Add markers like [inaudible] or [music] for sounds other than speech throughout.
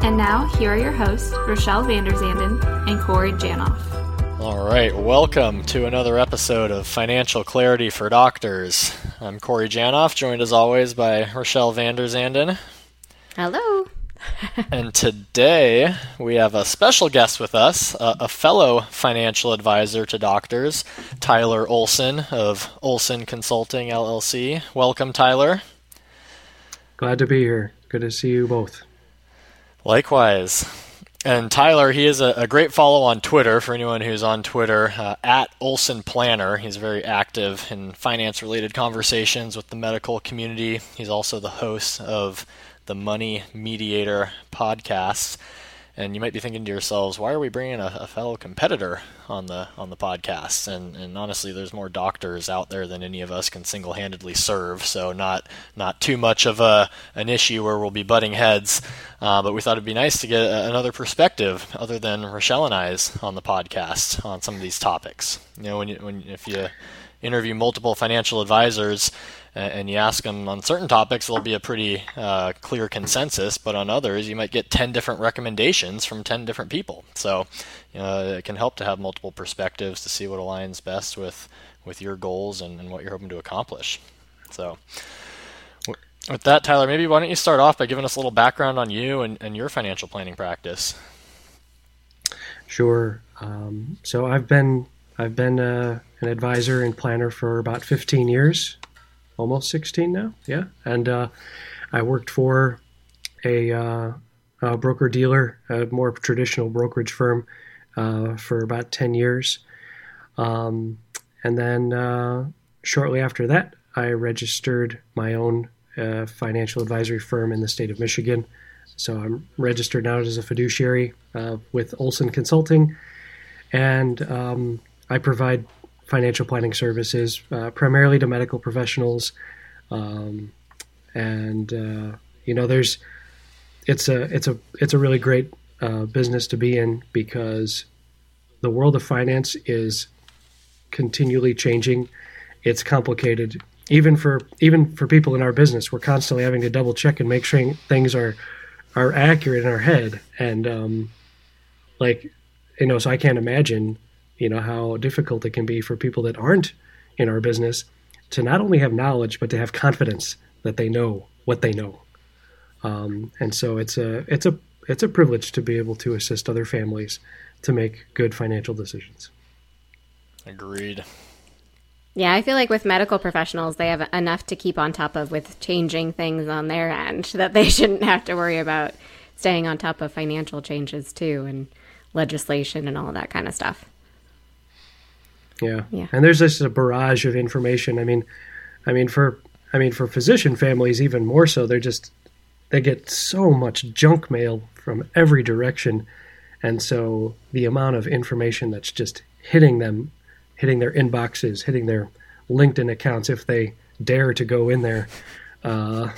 And now, here are your hosts, Rochelle Vanderzanden and Corey Janoff. All right, welcome to another episode of Financial Clarity for Doctors. I'm Corey Janoff, joined as always by Rochelle Vanderzanden. Hello. [laughs] and today we have a special guest with us, a, a, fellow financial advisor to doctors, Tyler Olson of Olson Consulting LLC. Welcome, Tyler. Glad to be here. Good to see you both. Likewise. And Tyler, he is a, a, great follow on Twitter for anyone who's on Twitter uh, at Olson Planner. He's very active in finance related conversations with the medical community. He's also the host of the Money Mediator podcast. And you might be thinking to yourselves, why are we bringing a, a fellow competitor on the on the podcast? And, and honestly, there's more doctors out there than any of us can single-handedly serve, so not not too much of a an issue where we'll be butting heads. Uh, but we thought it'd be nice to get a, another perspective other than Rochelle and I's on the podcast on some of these topics. You know, when you, when if you interview multiple financial advisors and you ask them on certain topics, there'll be a pretty uh, clear consensus, but on others, you might get 10 different recommendations from 10 different people. So it can help to have multiple perspectives to see what aligns best with, with your goals and, and what you're hoping to accomplish. So, with that, Tyler, maybe why don't you start off by giving us a little background on you and, and your financial planning practice? Sure. Um, so I've been I've been uh, an advisor and planner for about 15 years almost 16 now. Yeah, and uh, I worked for a, uh, a broker dealer, a more traditional brokerage firm, uh, for about 10 years, um, and then uh, shortly after that, I registered my own uh, financial advisory firm in the state of Michigan. So I'm registered now as a fiduciary uh, with Olson Consulting, and um, I provide financial planning services, uh, primarily to medical professionals. Um, and uh, you know, there's it's a it's a it's a really great uh, business to be in because the world of finance is continually changing. It's complicated, even for even for people in our business. We're constantly having to double check and make sure things are are accurate in our head. And um, like you know, so I can't imagine you know how difficult it can be for people that aren't in our business to not only have knowledge but to have confidence that they know what they know. Um, and so it's a it's a it's a privilege to be able to assist other families to make good financial decisions. Agreed. Yeah, I feel like with medical professionals, they have enough to keep on top of with changing things on their end [laughs] that they shouldn't have to worry about staying on top of financial changes too and legislation and all that kind of stuff. Yeah. yeah. And there's just a barrage of information. I mean, I mean for I mean for physician families even more so. They're just they get so much junk mail from every direction, and so the amount of information that's just hitting them, hitting their inboxes, hitting their LinkedIn accounts if they dare to go in there, uh,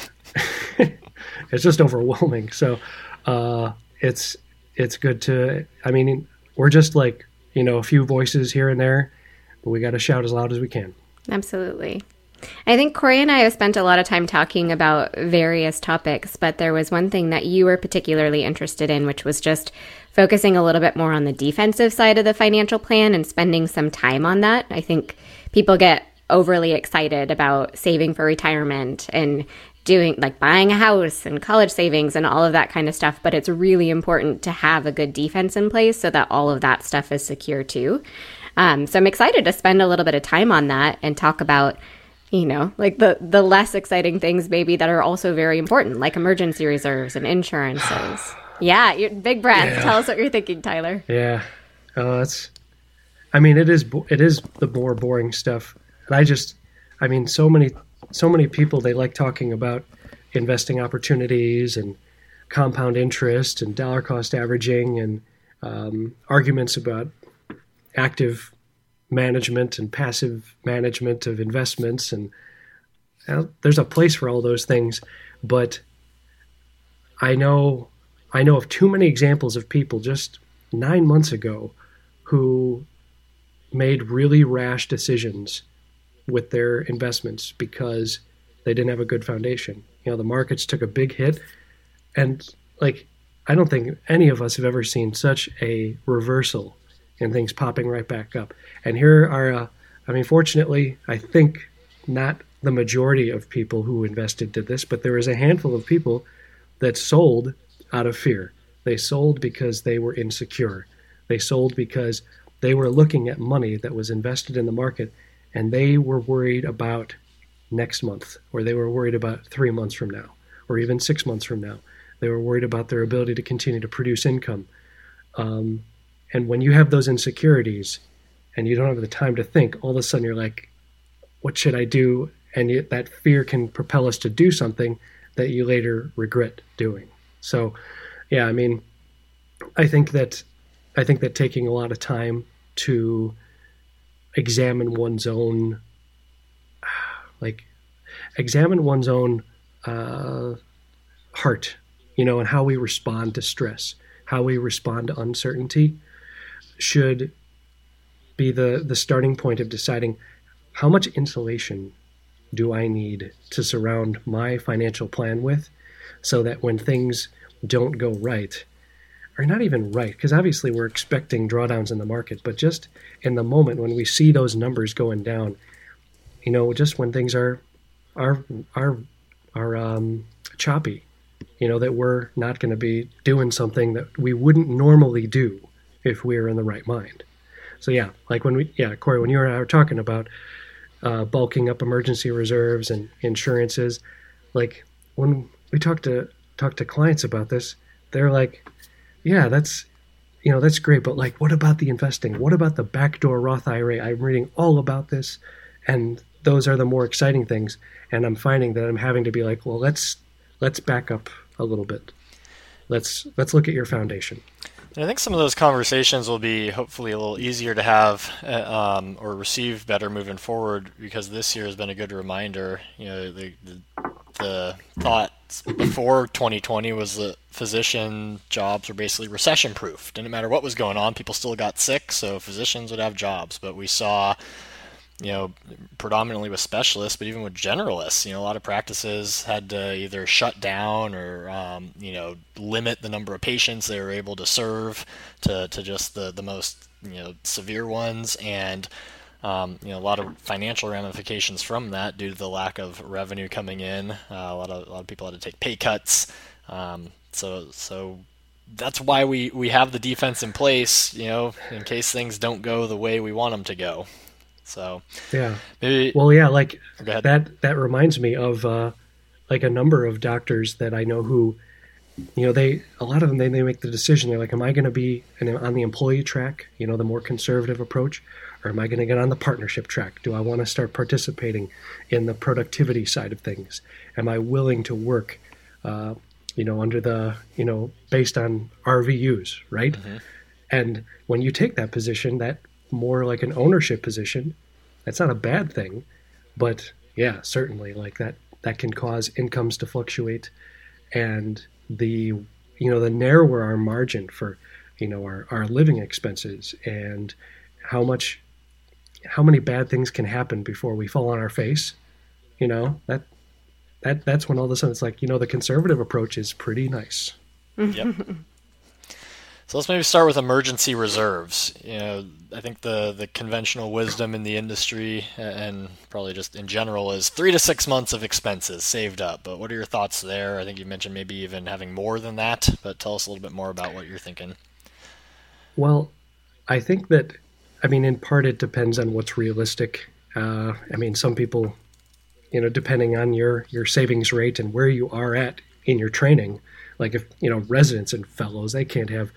[laughs] it's just overwhelming. So uh, it's it's good to. I mean, we're just like you know a few voices here and there but we got to shout as loud as we can. Absolutely. I think Corey and I have spent a lot of time talking about various topics, but there was one thing that you were particularly interested in, which was just focusing a little bit more on the defensive side of the financial plan and spending some time on that. I think people get overly excited about saving for retirement and doing like buying a house and college savings and all of that kind of stuff, but it's really important to have a good defense in place so that all of that stuff is secure too. Um, so I'm excited to spend a little bit of time on that and talk about, you know, like the the less exciting things maybe that are also very important, like emergency reserves and insurances. [sighs] yeah, big breath. Yeah. Tell us what you're thinking, Tyler. Yeah, uh, that's. I mean, it is it is the more boring stuff, and I just, I mean, so many so many people they like talking about investing opportunities and compound interest and dollar cost averaging and um, arguments about active management and passive management of investments, and there's a place for all those things. But I know I know of too many examples of people just nine months ago who made really rash decisions with their investments because they didn't have a good foundation. You know, the markets took a big hit, and like I don't think any of us have ever seen such a reversal and things popping right back up. And here are, uh, I mean, fortunately, I think not the majority of people who invested did this, but there was a handful of people that sold out of fear. They sold because they were insecure. They sold because they were looking at money that was invested in the market and they were worried about next month, or they were worried about three months from now, or even six months from now. They were worried about their ability to continue to produce income. Um, and when you have those insecurities and you don't have the time to think, all of a sudden you're like, what should I do? And that fear can propel us to do something that you later regret doing. So, yeah, I mean, I think that I think that taking a lot of time to examine one's own, [sighs] like, examine one's own uh, heart, you know, and how we respond to stress, how we respond to uncertainty, should be the the starting point of deciding how much insulation do I need to surround my financial plan with so that when things don't go right, or not even right, because obviously we're expecting drawdowns in the market, but just in the moment when we see those numbers going down, you know, just when things are are are are um, choppy, you know, that we're not going to be doing something that we wouldn't normally do if we're in the right mind. So yeah, like when we yeah, Corey, when you and I were talking about uh, bulking up emergency reserves and insurances, like when we talk to talk to clients about this, they're like, yeah, that's you know that's great, but like, what about the investing? What about the backdoor Roth IRA? I'm reading all about this, and those are the more exciting things. And I'm finding that I'm having to be like, well, let's let's back up a little bit. Let's let's look at your foundation. And I think some of those conversations will be hopefully a little easier to have uh, um, or receive better moving forward because this year has been a good reminder. You know, the, the, the thought before 2020 was that physician jobs were basically recession proof. Didn't matter what was going on, people still got sick, so physicians would have jobs. But we saw you know, predominantly with specialists, but even with generalists, you know, a lot of practices had to either shut down or, um, you know, limit the number of patients they were able to serve to, to just the, the most, you know, severe ones. And, um, you know, a lot of financial ramifications from that due to the lack of revenue coming in. Uh, a lot of, a lot of people had to take pay cuts. Um, so, so that's why we, we have the defense in place, you know, in case things don't go the way we want them to go. So yeah, maybe. Well, yeah, like that. That reminds me of uh, like a number of doctors that I know who, you know, they a lot of them they, they make the decision. They're like, am I going to be on the employee track? You know, the more conservative approach, or am I going to get on the partnership track? Do I want to start participating in the productivity side of things? Am I willing to work? Uh, you know, under the you know based on RVUs, right? Mm-hmm. And when you take that position, that more like an ownership position, that's not a bad thing. But yeah, certainly like that that can cause incomes to fluctuate. And the you know the narrower our margin for you know our, our living expenses and how much how many bad things can happen before we fall on our face you know that that that's when all of a sudden it's like you know the conservative approach is pretty nice. Yep [laughs] So let's maybe start with emergency reserves. You know, I think the the conventional wisdom in the industry and probably just in general is three to six months of expenses saved up. But what are your thoughts there? I think you mentioned maybe even having more than that. But tell us a little bit more about what you're thinking. Well, I think that I mean, in part, it depends on what's realistic. Uh, I mean, some people, you know, depending on your your savings rate and where you are at in your training, like if you know residents and fellows, they can't have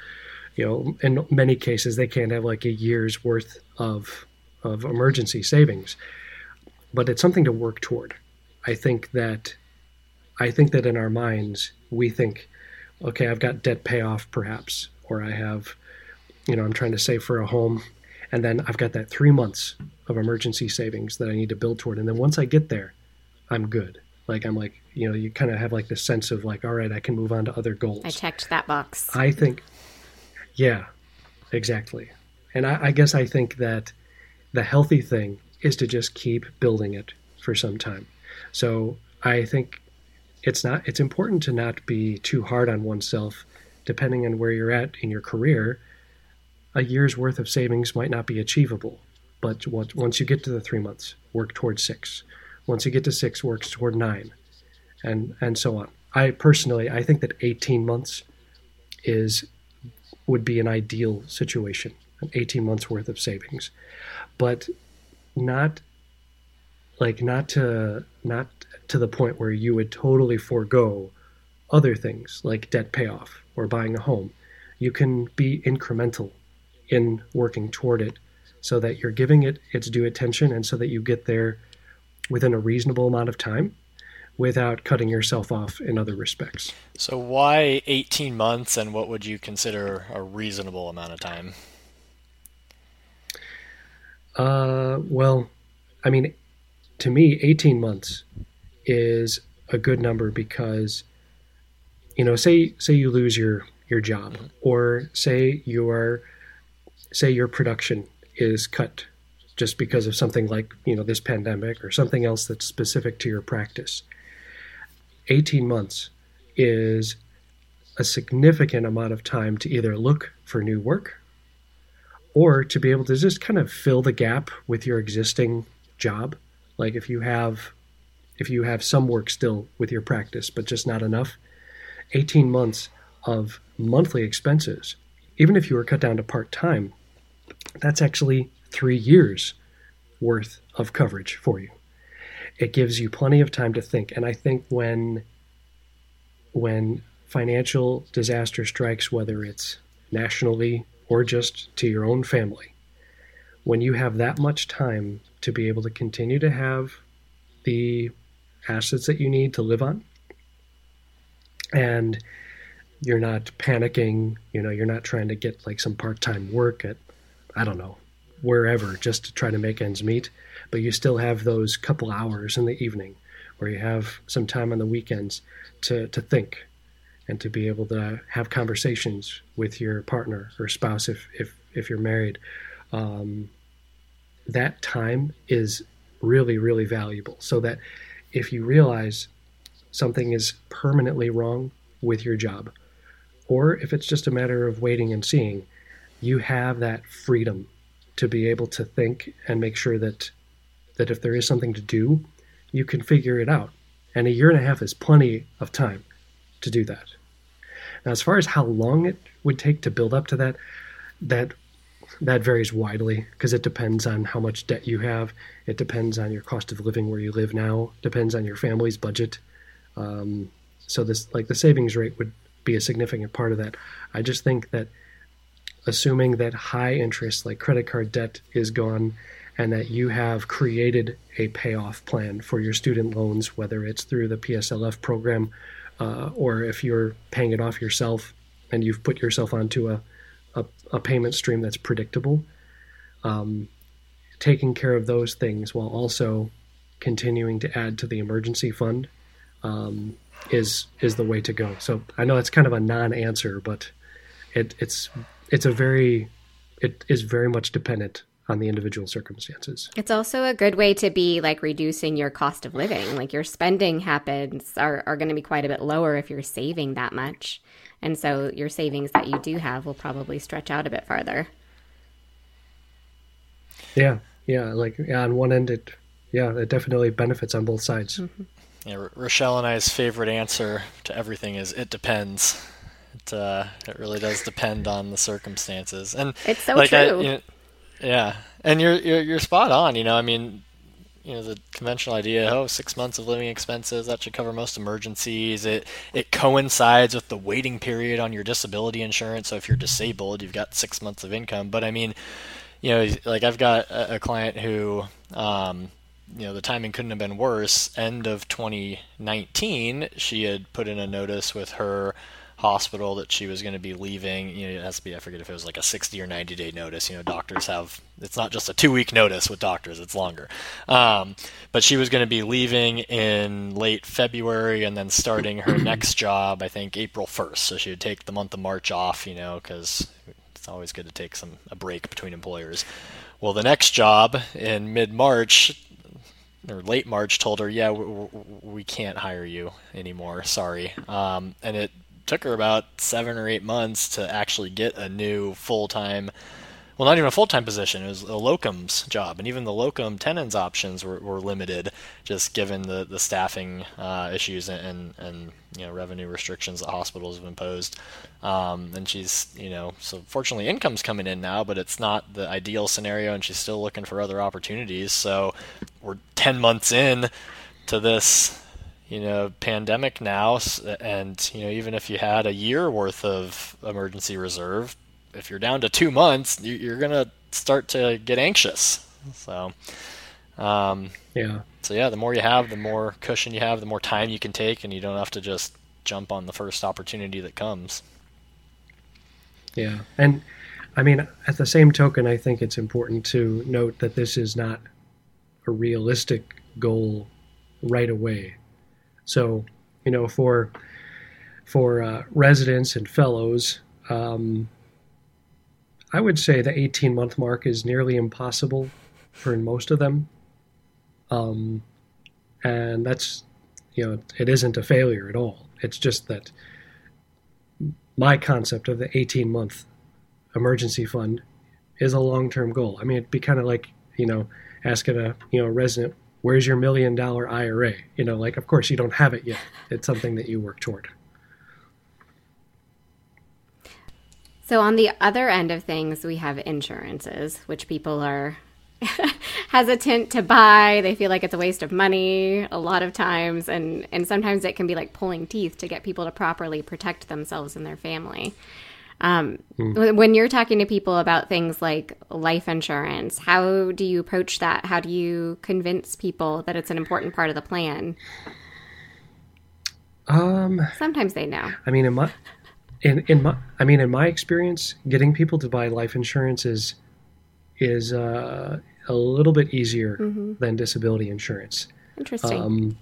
you know, in many cases, they can't have like a year's worth of of emergency savings, but it's something to work toward. I think that I think that in our minds we think, okay, I've got debt payoff perhaps, or I have you know, I'm trying to save for a home, and then I've got that three months of emergency savings that I need to build toward, and then once I get there, I'm good. Like I'm like, you know, you kind of have like this sense of like, all right, I can move on to other goals. I checked that box. I think, yeah, exactly. And I, I guess I think that the healthy thing is to just keep building it for some time. So I think it's not it's important to not be too hard on oneself depending on where you're at in your career a year's worth of savings might not be achievable but once you get to the three months work towards six once you get to six works toward nine and and so on i personally i think that 18 months is would be an ideal situation an 18 months worth of savings but not like not to not to the point where you would totally forego other things like debt payoff or buying a home. You can be incremental in working toward it so that you're giving it its due attention and so that you get there within a reasonable amount of time without cutting yourself off in other respects. So, why 18 months and what would you consider a reasonable amount of time? Uh, well, I mean, to me, 18 months is a good number because, you know, say say you lose your your job, mm-hmm. or say your say your production is cut just because of something like you know this pandemic or something else that's specific to your practice. 18 months is a significant amount of time to either look for new work or to be able to just kind of fill the gap with your existing job. Like if you have if you have some work still with your practice but just not enough 18 months of monthly expenses even if you were cut down to part-time that's actually 3 years worth of coverage for you it gives you plenty of time to think and i think when when financial disaster strikes whether it's nationally or just to your own family when you have that much time to be able to continue to have the assets that you need to live on. And you're not panicking, you know, you're not trying to get like some part time work at, I don't know, wherever just to try to make ends meet. But you still have those couple hours in the evening where you have some time on the weekends to, to think and to be able to have conversations with your partner or spouse if, if, if you're married. Um, that time is really, really valuable. So that if you realize something is permanently wrong with your job, or if it's just a matter of waiting and seeing, you have that freedom to be able to think and make sure that that if there is something to do, you can figure it out. And a year and a half is plenty of time to do that. Now, as far as how long it would take to build up to that, that that varies widely because it depends on how much debt you have. It depends on your cost of living where you live now. Depends on your family's budget. Um, so this like the savings rate would be a significant part of that. I just think that assuming that high interest like credit card debt is gone and that you have created a payoff plan for your student loans, whether it's through the PSLF program uh, or if you're paying it off yourself and you've put yourself onto a a, a payment stream that's predictable. Um, taking care of those things while also continuing to add to the emergency fund um, is is the way to go. So I know it's kind of a non-answer, but it, it's it's a very it is very much dependent on the individual circumstances. It's also a good way to be like reducing your cost of living. Like your spending habits are, are going to be quite a bit lower if you're saving that much. And so your savings that you do have will probably stretch out a bit farther. Yeah, yeah. Like yeah, on one end, it yeah, it definitely benefits on both sides. Mm-hmm. Yeah, Rochelle and I's favorite answer to everything is it depends. It uh, it really does depend on the circumstances, and it's so like true. I, you know, yeah, and you're, you're you're spot on. You know, I mean, you know the conventional idea oh six months of living expenses that should cover most emergencies. It it coincides with the waiting period on your disability insurance. So if you're disabled you've got six months of income. But i mean you know like i've got a, a client who um, you know the timing couldn't have been worse. End of 2019 she had put in a notice with her hospital that she was going to be leaving. You know, it has to be, I forget if it was like a 60 or 90 day notice. You know, doctors have, it's not just a two week notice with doctors, it's longer. Um, but she was going to be leaving in late February and then starting her [clears throat] next job, I think April 1st. So she would take the month of March off, you know, because it's always good to take some a break between employers. Well, the next job in mid March, or late March told her, "Yeah, we, we can't hire you anymore. Sorry." Um, and it took her about seven or eight months to actually get a new full time well, not even a full time position. It was a locums job, and even the locum tenens options were, were limited, just given the the staffing uh, issues and, and you know revenue restrictions that hospitals have imposed. Um, and she's you know so fortunately income's coming in now, but it's not the ideal scenario, and she's still looking for other opportunities. So we're ten months in to this you know pandemic now and you know even if you had a year worth of emergency reserve if you're down to two months, you're gonna start to get anxious. So, um, yeah. So yeah, the more you have, the more cushion you have, the more time you can take, and you don't have to just jump on the first opportunity that comes. Yeah, and I mean, at the same token, I think it's important to note that this is not a realistic goal right away. So, you know, for for uh, residents and fellows, um, I would say the 18 month mark is nearly impossible for most of them. Um, and that's, you know, it isn't a failure at all. It's just that my concept of the 18 month emergency fund is a long term goal. I mean, it'd be kind of like, you know, asking a, you know, resident, where's your million dollar IRA? You know, like, of course, you don't have it yet. It's something that you work toward. So, on the other end of things, we have insurances, which people are [laughs] hesitant to buy. They feel like it's a waste of money a lot of times. And, and sometimes it can be like pulling teeth to get people to properly protect themselves and their family. Um, mm. When you're talking to people about things like life insurance, how do you approach that? How do you convince people that it's an important part of the plan? Um, Sometimes they know. I mean, in my in in my I mean in my experience, getting people to buy life insurance is is uh, a little bit easier mm-hmm. than disability insurance. Interesting. Um,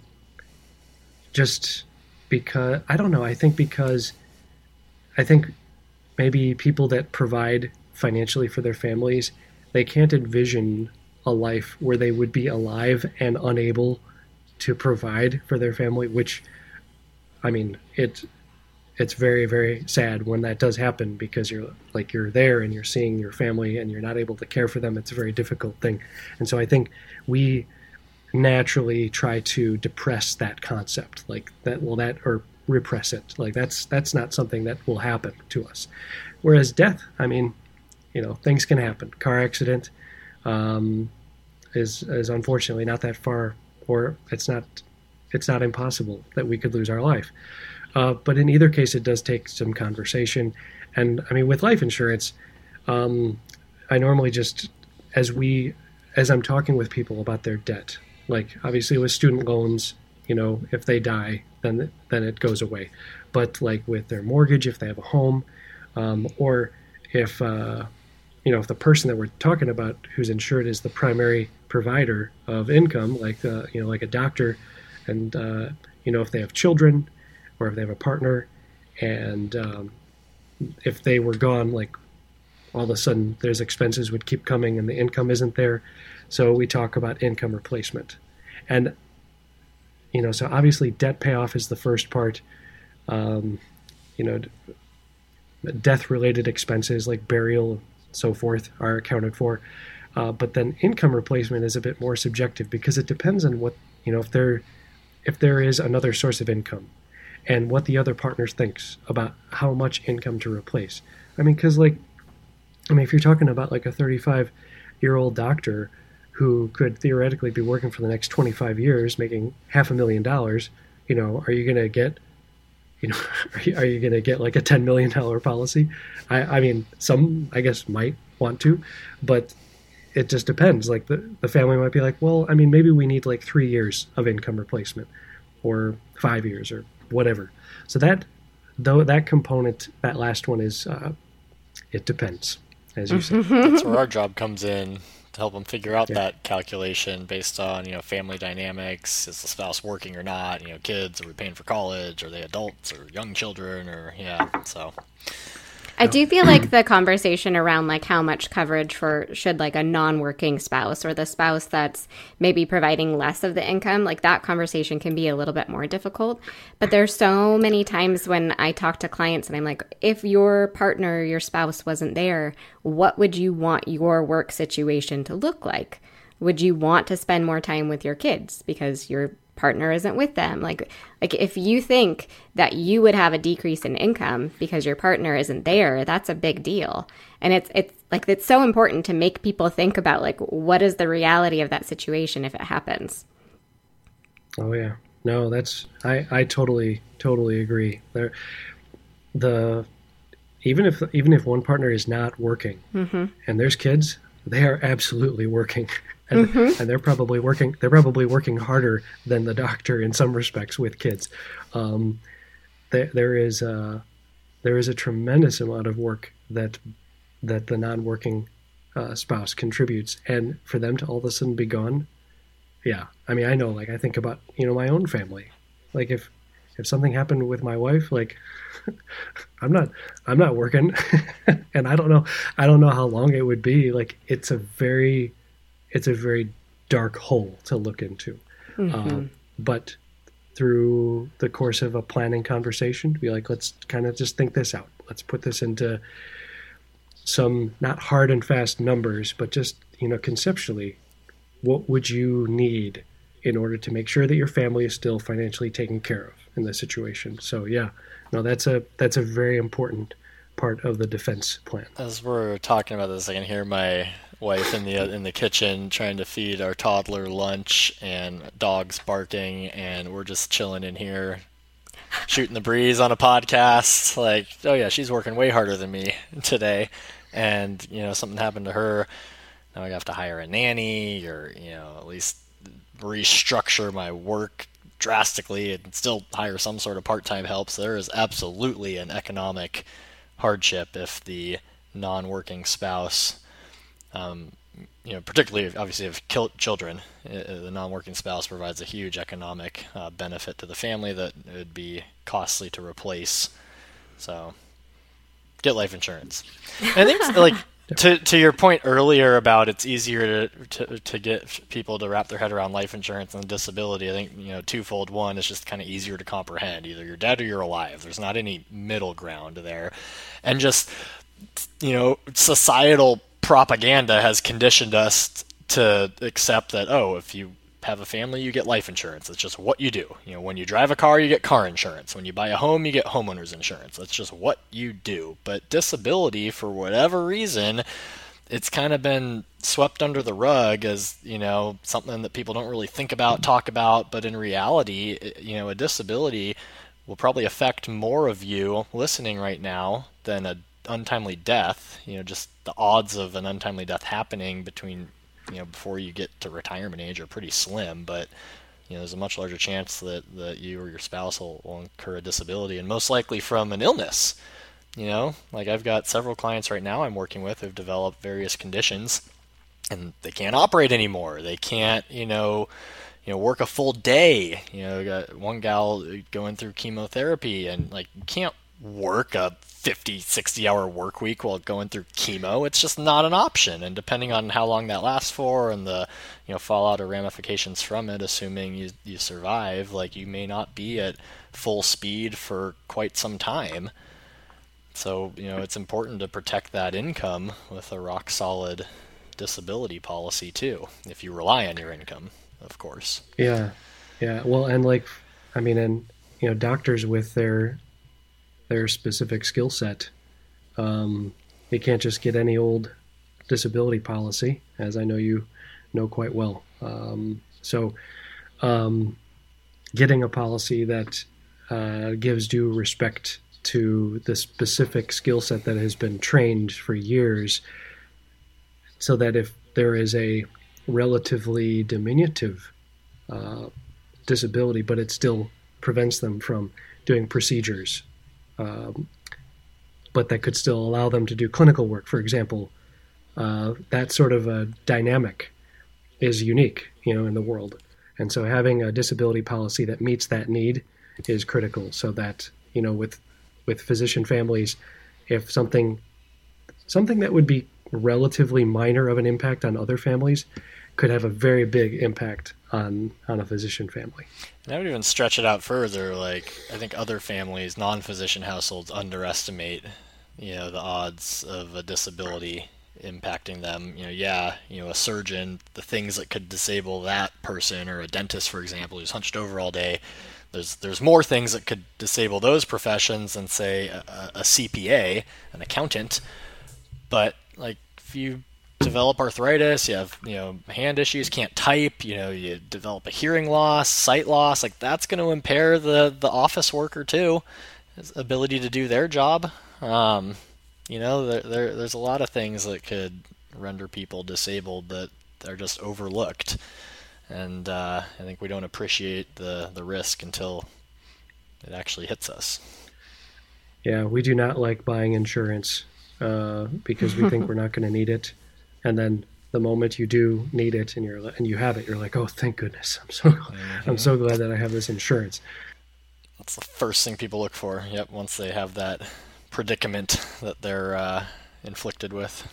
just because I don't know. I think because I think maybe people that provide financially for their families, they can't envision a life where they would be alive and unable to provide for their family. Which, I mean, it it's very very sad when that does happen because you're like you're there and you're seeing your family and you're not able to care for them it's a very difficult thing and so i think we naturally try to depress that concept like that well that or repress it. Like that's that's not something that will happen to us. Whereas death i mean you know things can happen. Car accident um, is is unfortunately not that far or it's not it's not impossible that we could lose our life. Uh, but in either case, it does take some conversation. And I mean, with life insurance, um, I normally just, as we, as I'm talking with people about their debt, like obviously with student loans, you know, if they die, then then it goes away. But like with their mortgage, if they have a home, um, or if uh, you know, if the person that we're talking about who's insured is the primary provider of income, like uh, you know, like a doctor, and uh, you know, if they have children, or if they have a partner, and um, if they were gone, like all of a sudden there's expenses would keep coming and the income isn't there. So we talk about income replacement, and you know, so obviously debt payoff is the first part. Um, you know, death-related expenses like burial, so forth, are accounted for. Uh, but then income replacement is a bit more subjective because it depends on what you know if there if there is another source of income and what the other partner thinks about how much income to replace. I mean, because like, I mean, if you're talking about like a 35 year old doctor who could theoretically be working for the next 25 years, making half a million dollars, you know, are you going to get, you know, [laughs] are you, you going to get like a 10 million dollar policy? I, I mean, some I guess might want to, but it just depends. Like the, the family might be like, well, I mean, maybe we need like three years of income replacement or five years or whatever. So that though that component, that last one is, uh, it depends, as you said. That's where our job comes in to help them figure out yeah. that calculation based on you know family dynamics. Is the spouse working or not? You know, kids are we paying for college? Are they adults or young children? Or yeah, so I do feel like the conversation around like how much coverage for should like a non-working spouse or the spouse that's maybe providing less of the income, like that conversation can be a little bit more difficult. But there's so many times when I talk to clients and I'm like, if your partner, your spouse wasn't there, what would you want your work situation to look like? Would you want to spend more time with your kids because you're partner isn't with them. Like like if you think that you would have a decrease in income because your partner isn't there, that's a big deal. And it's it's like it's so important to make people think about like what is the reality of that situation if it happens. Oh yeah. No, that's I I totally totally agree. There the even if even if one partner is not working mm-hmm. and there's kids, they are absolutely working. [laughs] and, mm-hmm. and they're probably working they're probably working harder than the doctor in some respects with kids. Um, there, there is a, there is a tremendous amount of work that that the non-working uh, spouse contributes, and for them to all of a sudden be gone, yeah. I mean, I know. Like I think about you know my own family. Like if if something happened with my wife, like [laughs] I'm not I'm not working, [laughs] and I don't know I don't know how long it would be. Like it's a very it's a very dark hole to look into. Mm-hmm. Um, but through the course of a planning conversation, be like, let's kind of just think this out. Let's put this into some not hard and fast numbers, but just you know conceptually, what would you need in order to make sure that your family is still financially taken care of in this situation? So yeah, no, that's a that's a very important part of the defense plan. As we're talking about this, I can hear my wife in the uh, in the kitchen trying to feed our toddler lunch and dogs barking and we're just chilling in here shooting the breeze on a podcast. Like oh yeah she's working way harder than me today. And you know something happened to her. Now I have to hire a nanny or you know at least restructure my work drastically and still hire some sort of part-time help. So there is absolutely an economic hardship if the non-working spouse um, you know, particularly obviously if children, uh, the non-working spouse provides a huge economic uh, benefit to the family that it would be costly to replace. So, get life insurance. And I think [laughs] like to to your point earlier about it's easier to, to to get people to wrap their head around life insurance and disability. I think you know twofold. One is just kind of easier to comprehend. Either you're dead or you're alive. There's not any middle ground there, and just you know societal propaganda has conditioned us to accept that oh, if you have a family, you get life insurance. It's just what you do. You know, when you drive a car, you get car insurance. When you buy a home, you get homeowners insurance. That's just what you do. But disability, for whatever reason, it's kind of been swept under the rug as you know something that people don't really think about, talk about. But in reality, you know, a disability will probably affect more of you listening right now than a untimely death, you know, just the odds of an untimely death happening between, you know, before you get to retirement age are pretty slim, but you know, there's a much larger chance that, that you or your spouse will, will incur a disability and most likely from an illness. You know, like I've got several clients right now I'm working with who've developed various conditions and they can't operate anymore. They can't, you know, you know, work a full day. You know, got one gal going through chemotherapy and like can't work a 50, 60 hour work week while going through chemo. It's just not an option. And depending on how long that lasts for and the you know fallout or ramifications from it, assuming you, you survive, like you may not be at full speed for quite some time. So, you know, it's important to protect that income with a rock solid disability policy too, if you rely on your income, of course. Yeah. Yeah. Well, and like, I mean, and, you know, doctors with their their specific skill set. Um, you can't just get any old disability policy, as I know you know quite well. Um, so, um, getting a policy that uh, gives due respect to the specific skill set that has been trained for years, so that if there is a relatively diminutive uh, disability, but it still prevents them from doing procedures um, but that could still allow them to do clinical work, for example. Uh, that sort of a dynamic is unique, you know, in the world. And so having a disability policy that meets that need is critical so that, you know, with with physician families, if something something that would be relatively minor of an impact on other families could have a very big impact on on a physician family. And I would even stretch it out further. Like I think other families, non-physician households, underestimate you know the odds of a disability impacting them. You know, yeah, you know, a surgeon, the things that could disable that person, or a dentist, for example, who's hunched over all day. There's there's more things that could disable those professions than say a, a CPA, an accountant. But like if you develop arthritis, you have you know hand issues, can't type, you know you develop a hearing loss, sight loss, like that's going to impair the the office worker too, his ability to do their job. Um, you know there, there there's a lot of things that could render people disabled that are just overlooked, and uh, I think we don't appreciate the the risk until it actually hits us. Yeah, we do not like buying insurance uh, because we think we're not going to need it and then the moment you do need it and you're and you have it, you're like, oh, thank goodness! I'm so mm-hmm. I'm so glad that I have this insurance. That's the first thing people look for. Yep, once they have that predicament that they're uh, inflicted with.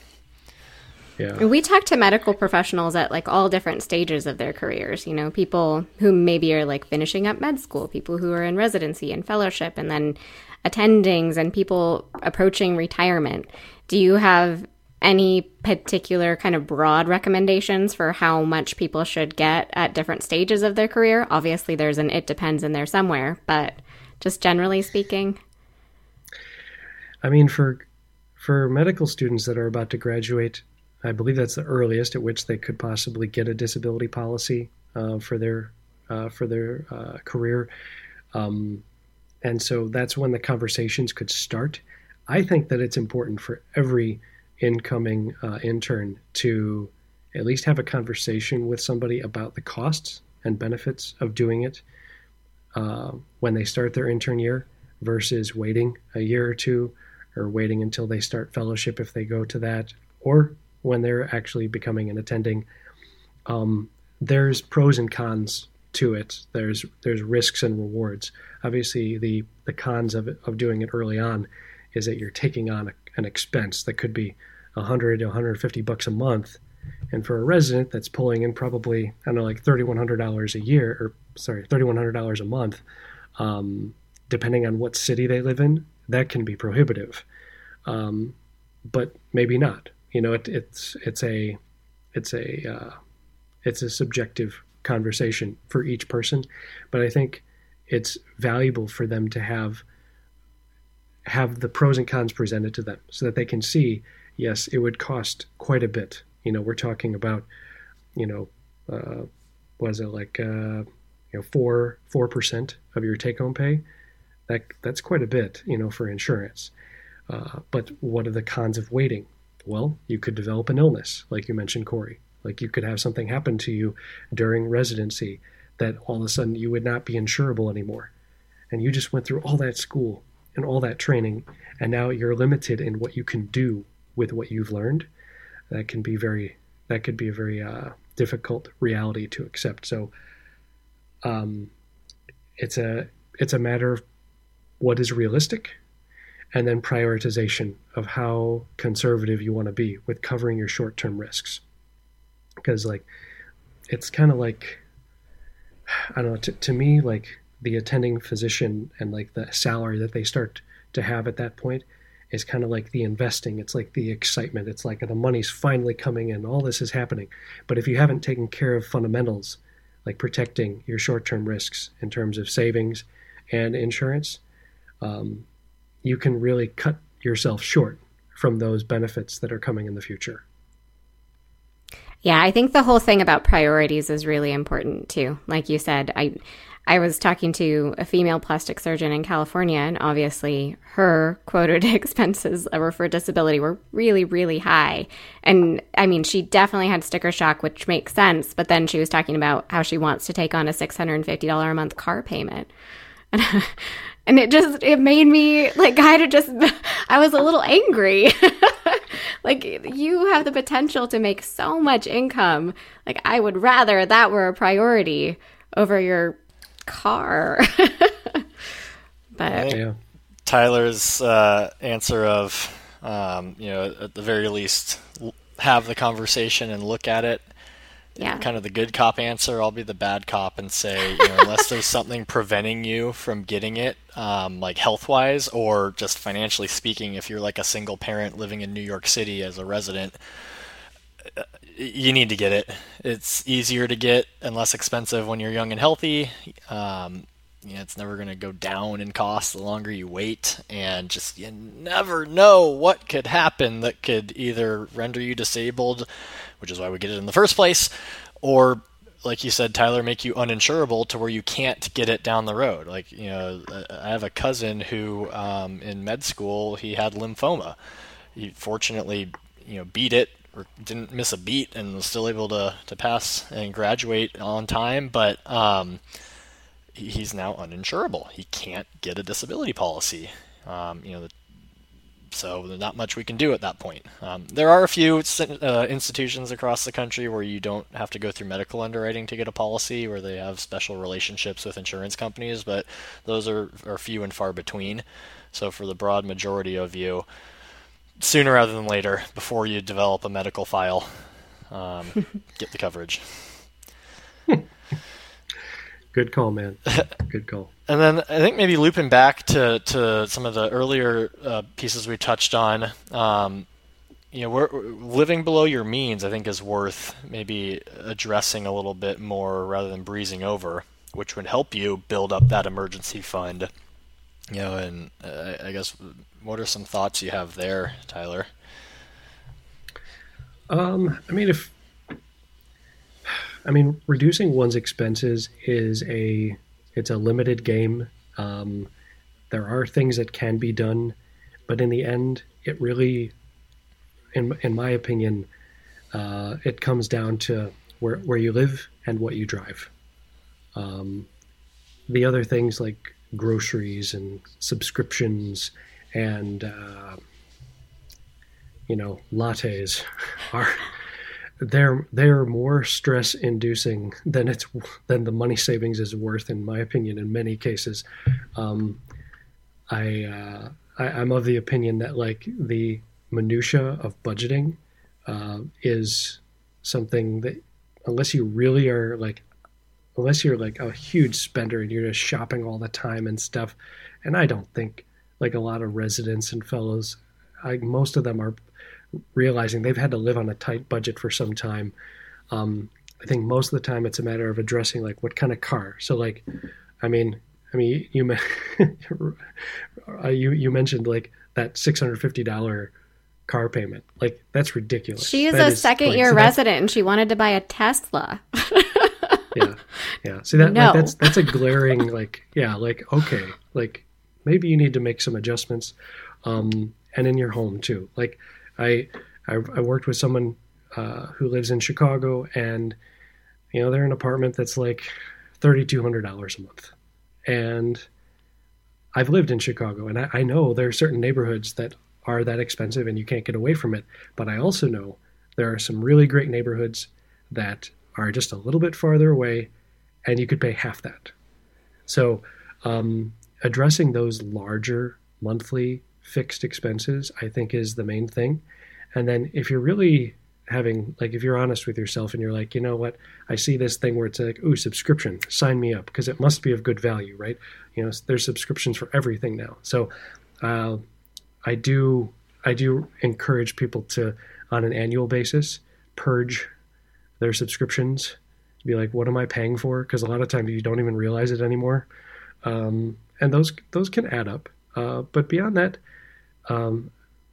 Yeah. We talk to medical professionals at like all different stages of their careers. You know, people who maybe are like finishing up med school, people who are in residency and fellowship, and then attendings, and people approaching retirement. Do you have any particular kind of broad recommendations for how much people should get at different stages of their career? Obviously, there's an it depends in there somewhere, but just generally speaking. I mean, for for medical students that are about to graduate, I believe that's the earliest at which they could possibly get a disability policy uh, for their uh, for their uh, career, um, and so that's when the conversations could start. I think that it's important for every incoming uh, intern to at least have a conversation with somebody about the costs and benefits of doing it uh, when they start their intern year versus waiting a year or two or waiting until they start fellowship if they go to that or when they're actually becoming an attending. Um, there's pros and cons to it. There's there's risks and rewards. Obviously, the the cons of of doing it early on is that you're taking on a, an expense that could be 100 to 150 bucks a month. And for a resident that's pulling in probably, I don't know, like $3,100 a year, or sorry, $3,100 a month, um, depending on what city they live in, that can be prohibitive. Um, but maybe not. You know, it, it's it's a it's a uh, it's a subjective conversation for each person. But I think it's valuable for them to have have the pros and cons presented to them so that they can see yes it would cost quite a bit. You know we're talking about you know uh, was it like uh, you know four four percent of your take home pay? That that's quite a bit you know for insurance. Uh, but what are the cons of waiting? Well you could develop an illness like you mentioned corey. Like you could have something happen to you during residency that all of a sudden you would not be insurable anymore. And you just went through all that school and all that training, and now you're limited in what you can do with what you've learned. That can be very that could be a very uh, difficult reality to accept. So, um, it's a it's a matter of what is realistic, and then prioritization of how conservative you want to be with covering your short term risks. Because like, it's kind of like I don't know. To, to me, like the attending physician and like the salary that they start to have at that point is kind of like the investing. It's like the excitement. It's like the money's finally coming in. All this is happening. But if you haven't taken care of fundamentals, like protecting your short term risks in terms of savings and insurance, um, you can really cut yourself short from those benefits that are coming in the future. Yeah, I think the whole thing about priorities is really important too. Like you said, I I was talking to a female plastic surgeon in California, and obviously her quoted [laughs] expenses for disability were really, really high. And I mean, she definitely had sticker shock, which makes sense. But then she was talking about how she wants to take on a $650 a month car payment. [laughs] And, it just it made me like kind of just [laughs] I was a little angry. like you have the potential to make so much income. Like I would rather that were a priority over your car. [laughs] but yeah. Tyler's uh, answer of um, you know at the very least have the conversation and look at it yeah. kind of the good cop answer. I'll be the bad cop and say, you know, unless there's [laughs] something preventing you from getting it, um, like health wise or just financially speaking, if you're like a single parent living in New York City as a resident, you need to get it. It's easier to get and less expensive when you're young and healthy. Um, you know, it's never going to go down in cost the longer you wait, and just you never know what could happen that could either render you disabled which is why we get it in the first place, or like you said, Tyler, make you uninsurable to where you can't get it down the road. Like, you know, I have a cousin who, um, in med school, he had lymphoma. He fortunately, you know, beat it or didn't miss a beat and was still able to, to pass and graduate on time, but um, he's now uninsurable. He can't get a disability policy. Um, you know, the so there's not much we can do at that point. Um, there are a few uh, institutions across the country where you don't have to go through medical underwriting to get a policy, where they have special relationships with insurance companies, but those are, are few and far between. So for the broad majority of you, sooner rather than later, before you develop a medical file, um, [laughs] get the coverage. [laughs] Good call, man. [laughs] Good call. and then I think maybe looping back to, to some of the earlier uh, pieces we touched on, um, you know, we're, living below your means, I think, is worth maybe addressing a little bit more rather than breezing over, which would help you build up that emergency fund. You know, and uh, I guess what are some thoughts you have there, Tyler? Um, I mean, if I mean, reducing one's expenses is a it's a limited game. Um, there are things that can be done, but in the end, it really, in in my opinion, uh, it comes down to where where you live and what you drive. Um, the other things like groceries and subscriptions and uh, you know lattes [laughs] are they're they're more stress inducing than it's than the money savings is worth in my opinion in many cases. Um, I, uh, I am of the opinion that like the minutia of budgeting uh, is something that unless you really are like unless you're like a huge spender and you're just shopping all the time and stuff and I don't think like a lot of residents and fellows I, most of them are realizing they've had to live on a tight budget for some time. Um, I think most of the time it's a matter of addressing like what kind of car. So like, I mean, I mean, you [laughs] you you mentioned like that six hundred fifty dollar car payment. Like that's ridiculous. She is that a second like, year so resident and she wanted to buy a Tesla. [laughs] yeah, yeah. See that, no. that that's that's a glaring like yeah like okay like maybe you need to make some adjustments, um, and in your home too. Like I I, I worked with someone uh, who lives in Chicago, and you know they're in an apartment that's like thirty two hundred dollars a month, and I've lived in Chicago, and I, I know there are certain neighborhoods that are that expensive, and you can't get away from it. But I also know there are some really great neighborhoods that are just a little bit farther away, and you could pay half that. So, um, addressing those larger monthly fixed expenses, I think is the main thing. And then if you're really having like if you're honest with yourself and you're like, you know what, I see this thing where it's like, ooh, subscription, sign me up because it must be of good value, right? You know, there's subscriptions for everything now. So uh, I do I do encourage people to on an annual basis purge their subscriptions. Be like, what am I paying for? Because a lot of times you don't even realize it anymore, um, and those those can add up. Uh, but beyond that, um,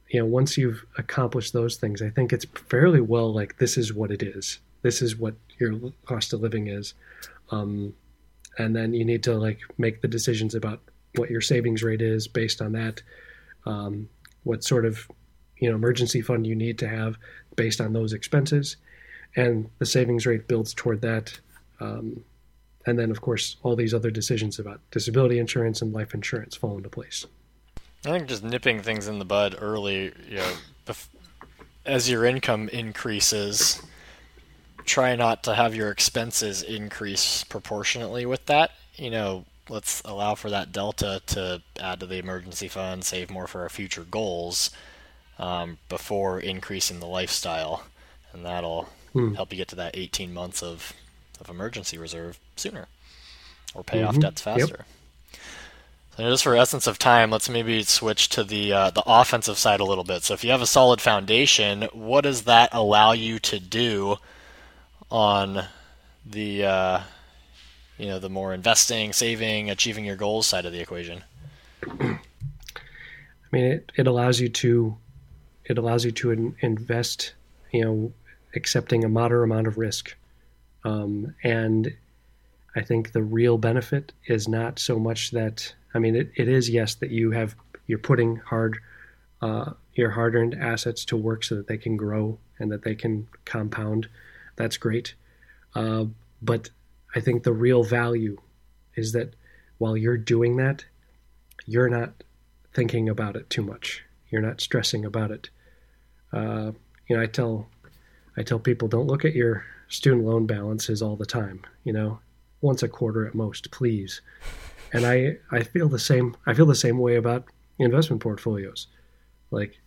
you know, once you've accomplished those things, I think it's fairly well like this is what it is. This is what your cost of living is, um, and then you need to like make the decisions about what your savings rate is based on that. Um, what sort of you know emergency fund you need to have based on those expenses, and the savings rate builds toward that. Um, and then of course all these other decisions about disability insurance and life insurance fall into place. I think just nipping things in the bud early, you know, as your income increases, try not to have your expenses increase proportionately with that. You know, let's allow for that delta to add to the emergency fund, save more for our future goals um, before increasing the lifestyle, and that'll hmm. help you get to that 18 months of, of emergency reserve sooner, or pay mm-hmm. off debts faster. Yep. So just for essence of time, let's maybe switch to the uh, the offensive side a little bit. So if you have a solid foundation, what does that allow you to do on the uh, you know the more investing, saving, achieving your goals side of the equation? I mean, it, it allows you to it allows you to in, invest, you know, accepting a moderate amount of risk, um, and I think the real benefit is not so much that I mean it, it is yes that you have you're putting hard uh, your hard-earned assets to work so that they can grow and that they can compound. That's great, uh, but I think the real value is that while you're doing that, you're not thinking about it too much. You're not stressing about it. Uh, you know, I tell I tell people don't look at your student loan balances all the time. You know, once a quarter at most, please. And I I feel the same. I feel the same way about investment portfolios. Like,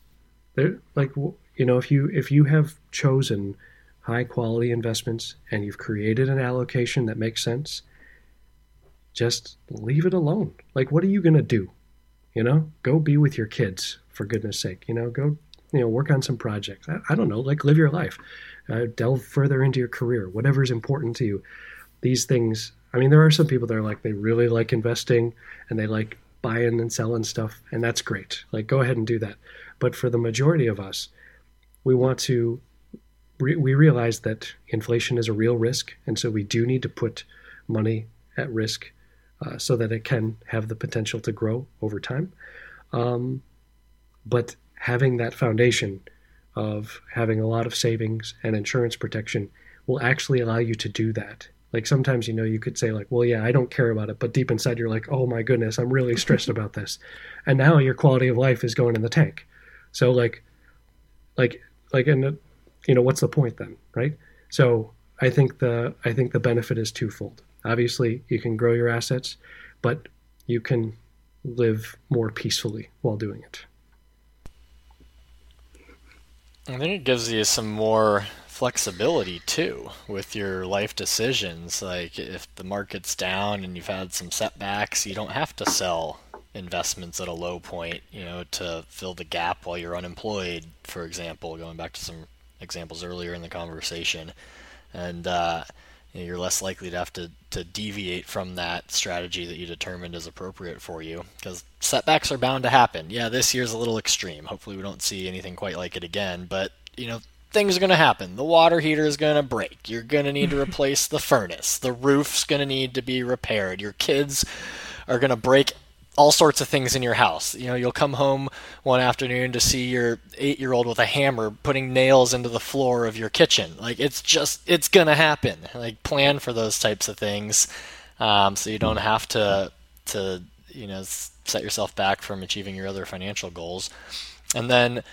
they're like you know if you if you have chosen high quality investments and you've created an allocation that makes sense, just leave it alone. Like, what are you gonna do? You know, go be with your kids for goodness sake. You know, go you know work on some projects. I, I don't know like live your life. Uh, delve further into your career. Whatever's important to you. These things i mean there are some people that are like they really like investing and they like buying and selling stuff and that's great. Like go ahead and do that. But for the majority of us we want to re- we realize that inflation is a real risk and so we do need to put money at risk uh, so that it can have the potential to grow over time. Um, but having that foundation of having a lot of savings and insurance protection will actually allow you to do that. Like sometimes, you know, you could say, like, well, yeah, I don't care about it. But deep inside, you're like, oh my goodness, I'm really stressed about this. And now your quality of life is going in the tank. So, like, like, like, and, you know, what's the point then, right? So I think the, I think the benefit is twofold. Obviously, you can grow your assets, but you can live more peacefully while doing it. I think it gives you some more flexibility too with your life decisions. Like if the market's down and you've had some setbacks, you don't have to sell investments at a low point, you know, to fill the gap while you're unemployed, for example, going back to some examples earlier in the conversation. And uh, you know, you're less likely to have to, to deviate from that strategy that you determined is appropriate for you because setbacks are bound to happen. Yeah, this year's a little extreme. Hopefully, we don't see anything quite like it again, but you know, things are going to happen. The water heater is going to break. You're going to need to [laughs] replace the furnace. The roof's going to need to be repaired. Your kids are going to break all sorts of things in your house. You know, you'll come home one afternoon to see your eight year old with a hammer putting nails into the floor of your kitchen. Like, it's just, it's going to happen. Like, plan for those types of things um, so you don't have to, to, you know, set yourself back from achieving your other financial goals. And then,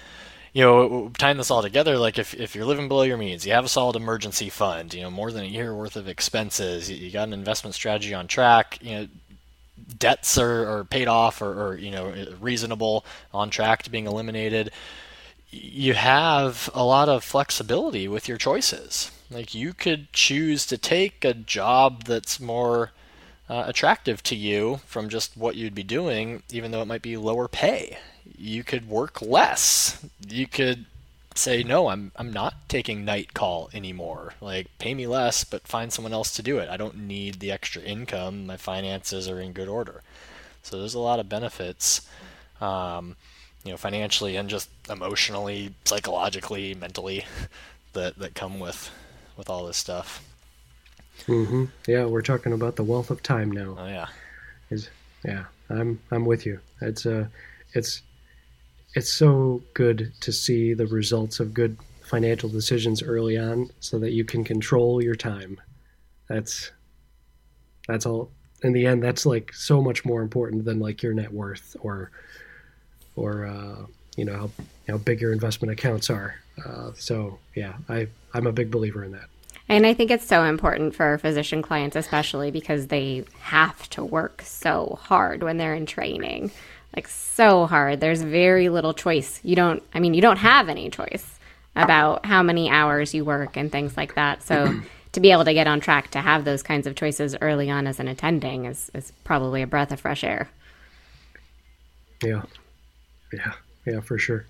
you know, tying this all together, like if, if you're living below your means, you have a solid emergency fund, you know, more than a year worth of expenses, you, got an investment strategy on track, you know, debts are, are paid off or, or, you know reasonable on track to being eliminated you have a lot of flexibility with your choices. Like you could choose to take a job that's more uh, attractive to you from just what you'd be doing even though it might be lower pay. You could work less. You could say no i'm i'm not taking night call anymore. Like pay me less but find someone else to do it. I don't need the extra income. My finances are in good order. So there's a lot of benefits um, you know financially and just emotionally psychologically mentally [laughs] that that come with with all this stuff. Mm-hmm. yeah we're talking about the wealth of time now. Oh yeah. Is yeah i'm i'm with you. It's uh it's it's so good to see the results of good financial decisions early on so that you can control your time. That's That's all. In the end, that's like so much more important than like your net worth or or uh, you know how how big your investment accounts are. Uh, so yeah, I I'm a big believer in that. And I think it's so important for physician clients, especially because they have to work so hard when they're in training. Like, so hard. There's very little choice. You don't, I mean, you don't have any choice about how many hours you work and things like that. So, [clears throat] to be able to get on track to have those kinds of choices early on as an attending is, is probably a breath of fresh air. Yeah. Yeah. Yeah, for sure.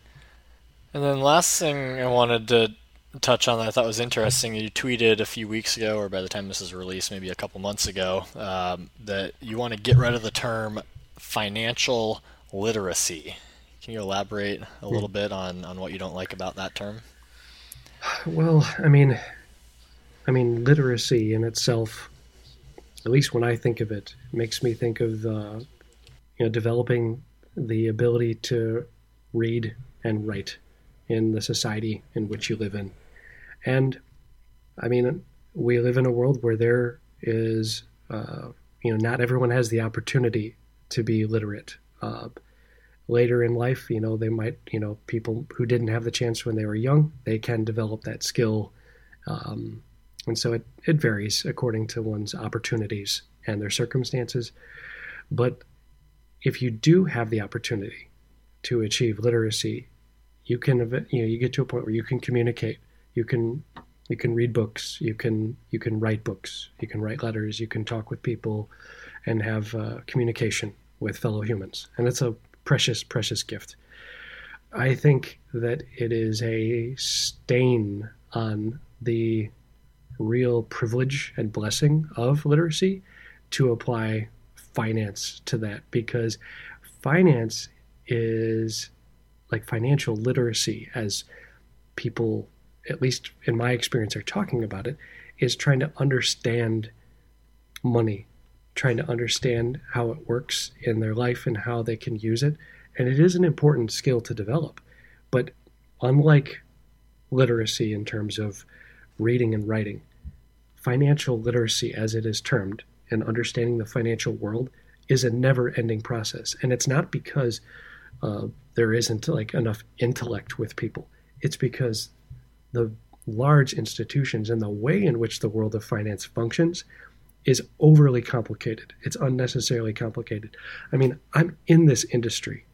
And then last thing I wanted to touch on that I thought was interesting. You tweeted a few weeks ago, or by the time this is released, maybe a couple months ago, um, that you want to get rid of the term financial literacy. Can you elaborate a little bit on, on what you don't like about that term? Well, I mean, I mean, literacy in itself, at least when I think of it, makes me think of the, you know, developing the ability to read and write in the society in which you live in. And I mean, we live in a world where there is, uh, you know, not everyone has the opportunity to be literate. Uh, later in life, you know, they might, you know, people who didn't have the chance when they were young, they can develop that skill. Um, and so it, it varies according to one's opportunities and their circumstances. But if you do have the opportunity to achieve literacy, you can, you know, you get to a point where you can communicate you can you can read books you can you can write books you can write letters you can talk with people and have uh, communication with fellow humans. And it's a precious precious gift. I think that it is a stain on the real privilege and blessing of literacy to apply finance to that because finance is like financial literacy as people at least in my experience, are talking about it, is trying to understand money, trying to understand how it works in their life and how they can use it. And it is an important skill to develop. But unlike literacy in terms of reading and writing, financial literacy, as it is termed, and understanding the financial world is a never ending process. And it's not because uh, there isn't like enough intellect with people, it's because the large institutions and the way in which the world of finance functions is overly complicated. It's unnecessarily complicated. I mean, I'm in this industry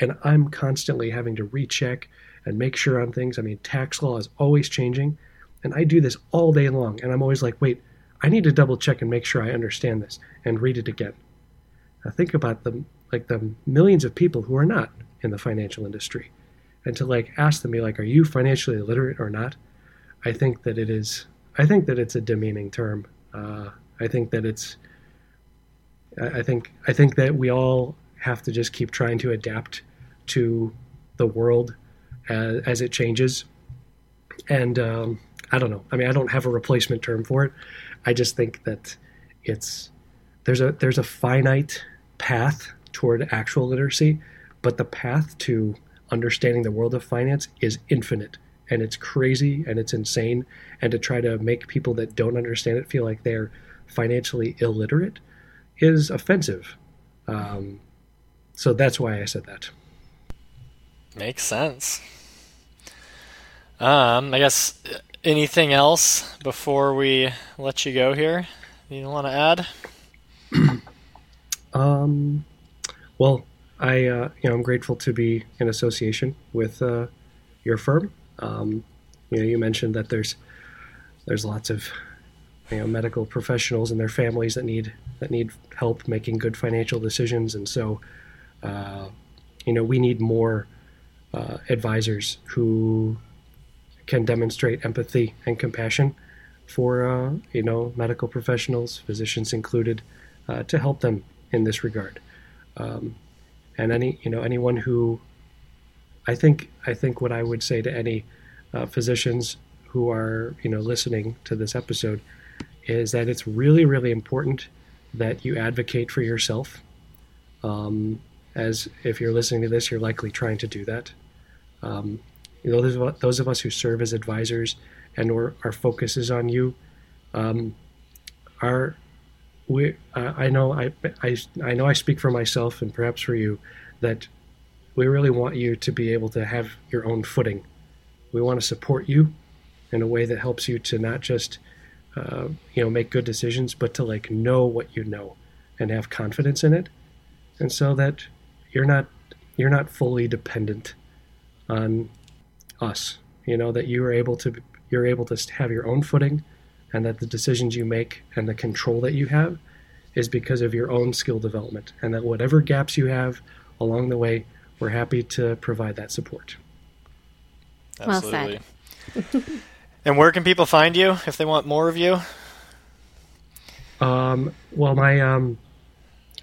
and I'm constantly having to recheck and make sure on things. I mean, tax law is always changing, and I do this all day long. And I'm always like, wait, I need to double check and make sure I understand this and read it again. Now, think about the like the millions of people who are not in the financial industry and to like ask them be like are you financially literate or not i think that it is i think that it's a demeaning term uh, i think that it's I, think i think that we all have to just keep trying to adapt to the world as, as it changes. And um, i don't know. I mean i don't have a replacement term for it. I just think that it's there's a there's a finite path toward actual literacy but the path to understanding the world of finance is infinite. And it's crazy and it's insane. And to try to make people that don't understand it feel like they're financially illiterate is offensive. Um, so that's why I said that. Makes sense. Um, I guess anything else before we let you go here you want to add? [clears throat] um, well, I, uh, you know, I'm grateful to be in association with uh, your firm. Um, you know, you mentioned that there's there's lots of you know medical professionals and their families that need that need help making good financial decisions, and so uh, you know we need more uh, advisors who can demonstrate empathy and compassion for uh, you know medical professionals, physicians included, uh, to help them in this regard. Um, and any you know anyone who I think I think what I would say to any uh, physicians who are you know listening to this episode is that it's really really important that you advocate for yourself. Um, as if you're listening to this, you're likely trying to do that. Um, you know, those, those of us who serve as advisors and or our focus is on you, um, we uh, I know I, I I know I speak for myself and perhaps for you that we really want you to be able to have your own footing. We want to support you in a way that helps you to not just uh, you know make good decisions, but to like know what you know and have confidence in it, and so that you're not you're not fully dependent on us. You know that you are able to you're able to have your own footing, and that the decisions you make and the control that you have is because of your own skill development, and that whatever gaps you have along the way, we're happy to provide that support. Absolutely. Well said. [laughs] and where can people find you if they want more of you? Um, well, my um,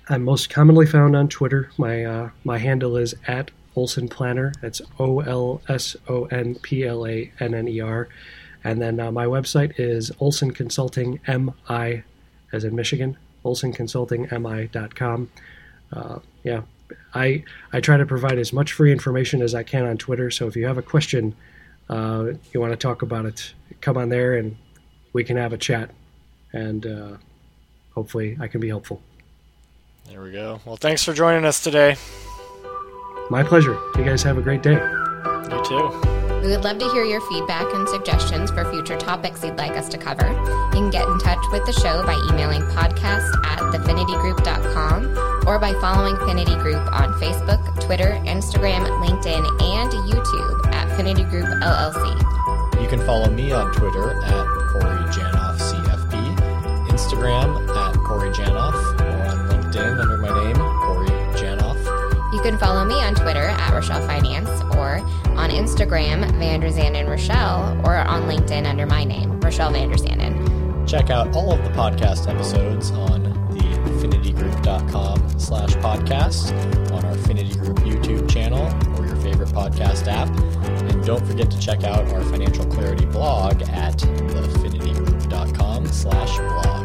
I'm most commonly found on Twitter. My uh, my handle is at Olson Planner. That's O L S O N P L A N N E R. And then uh, my website is Olson Consulting MI, as in Michigan, Olson Consulting M I olsonconsultingmi.com. Uh, yeah, I I try to provide as much free information as I can on Twitter. So if you have a question, uh, you want to talk about it, come on there and we can have a chat, and uh, hopefully I can be helpful. There we go. Well, thanks for joining us today. My pleasure. You guys have a great day. You too. We would love to hear your feedback and suggestions for future topics you'd like us to cover. You can get in touch with the show by emailing podcast at thefinitygroup.com or by following Finity Group on Facebook, Twitter, Instagram, LinkedIn, and YouTube at Finity Group LLC. You can follow me on Twitter at Corey Janoff CFP, Instagram at Corey Janoff, or on LinkedIn under my name, can follow me on Twitter at Rochelle Finance or on Instagram, Vanderzanden Rochelle, or on LinkedIn under my name, Rochelle Vanderzanden. Check out all of the podcast episodes on the finitygroup.com slash podcast, on our Finity Group YouTube channel, or your favorite podcast app. And don't forget to check out our financial clarity blog at thefinitygroup.com slash blog.